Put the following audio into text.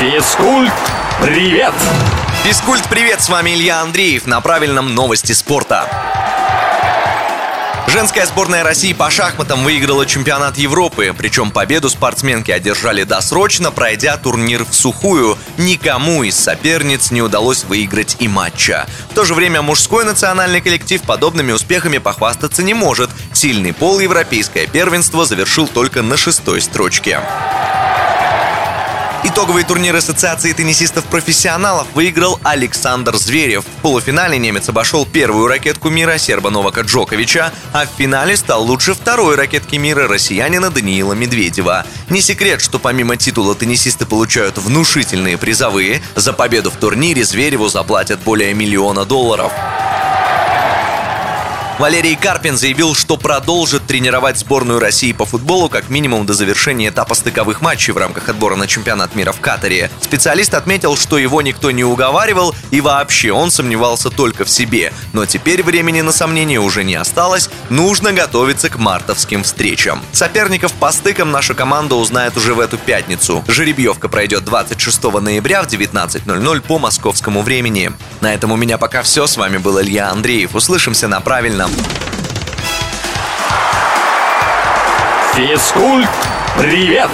Физкульт, привет! Физкульт, привет, с вами Илья Андреев на правильном новости спорта. Женская сборная России по шахматам выиграла чемпионат Европы, причем победу спортсменки одержали досрочно, пройдя турнир в сухую. Никому из соперниц не удалось выиграть и матча. В то же время мужской национальный коллектив подобными успехами похвастаться не может. Сильный пол европейское первенство завершил только на шестой строчке. Итоговый турнир Ассоциации теннисистов-профессионалов выиграл Александр Зверев. В полуфинале немец обошел первую ракетку мира серба Новака Джоковича, а в финале стал лучше второй ракетки мира россиянина Даниила Медведева. Не секрет, что помимо титула теннисисты получают внушительные призовые. За победу в турнире Звереву заплатят более миллиона долларов. Валерий Карпин заявил, что продолжит тренировать сборную России по футболу как минимум до завершения этапа стыковых матчей в рамках отбора на чемпионат мира в Катаре. Специалист отметил, что его никто не уговаривал и вообще он сомневался только в себе. Но теперь времени на сомнения уже не осталось, нужно готовиться к мартовским встречам. Соперников по стыкам наша команда узнает уже в эту пятницу. Жеребьевка пройдет 26 ноября в 19.00 по московскому времени. На этом у меня пока все. С вами был Илья Андреев. Услышимся на правильном Физкульт, привет!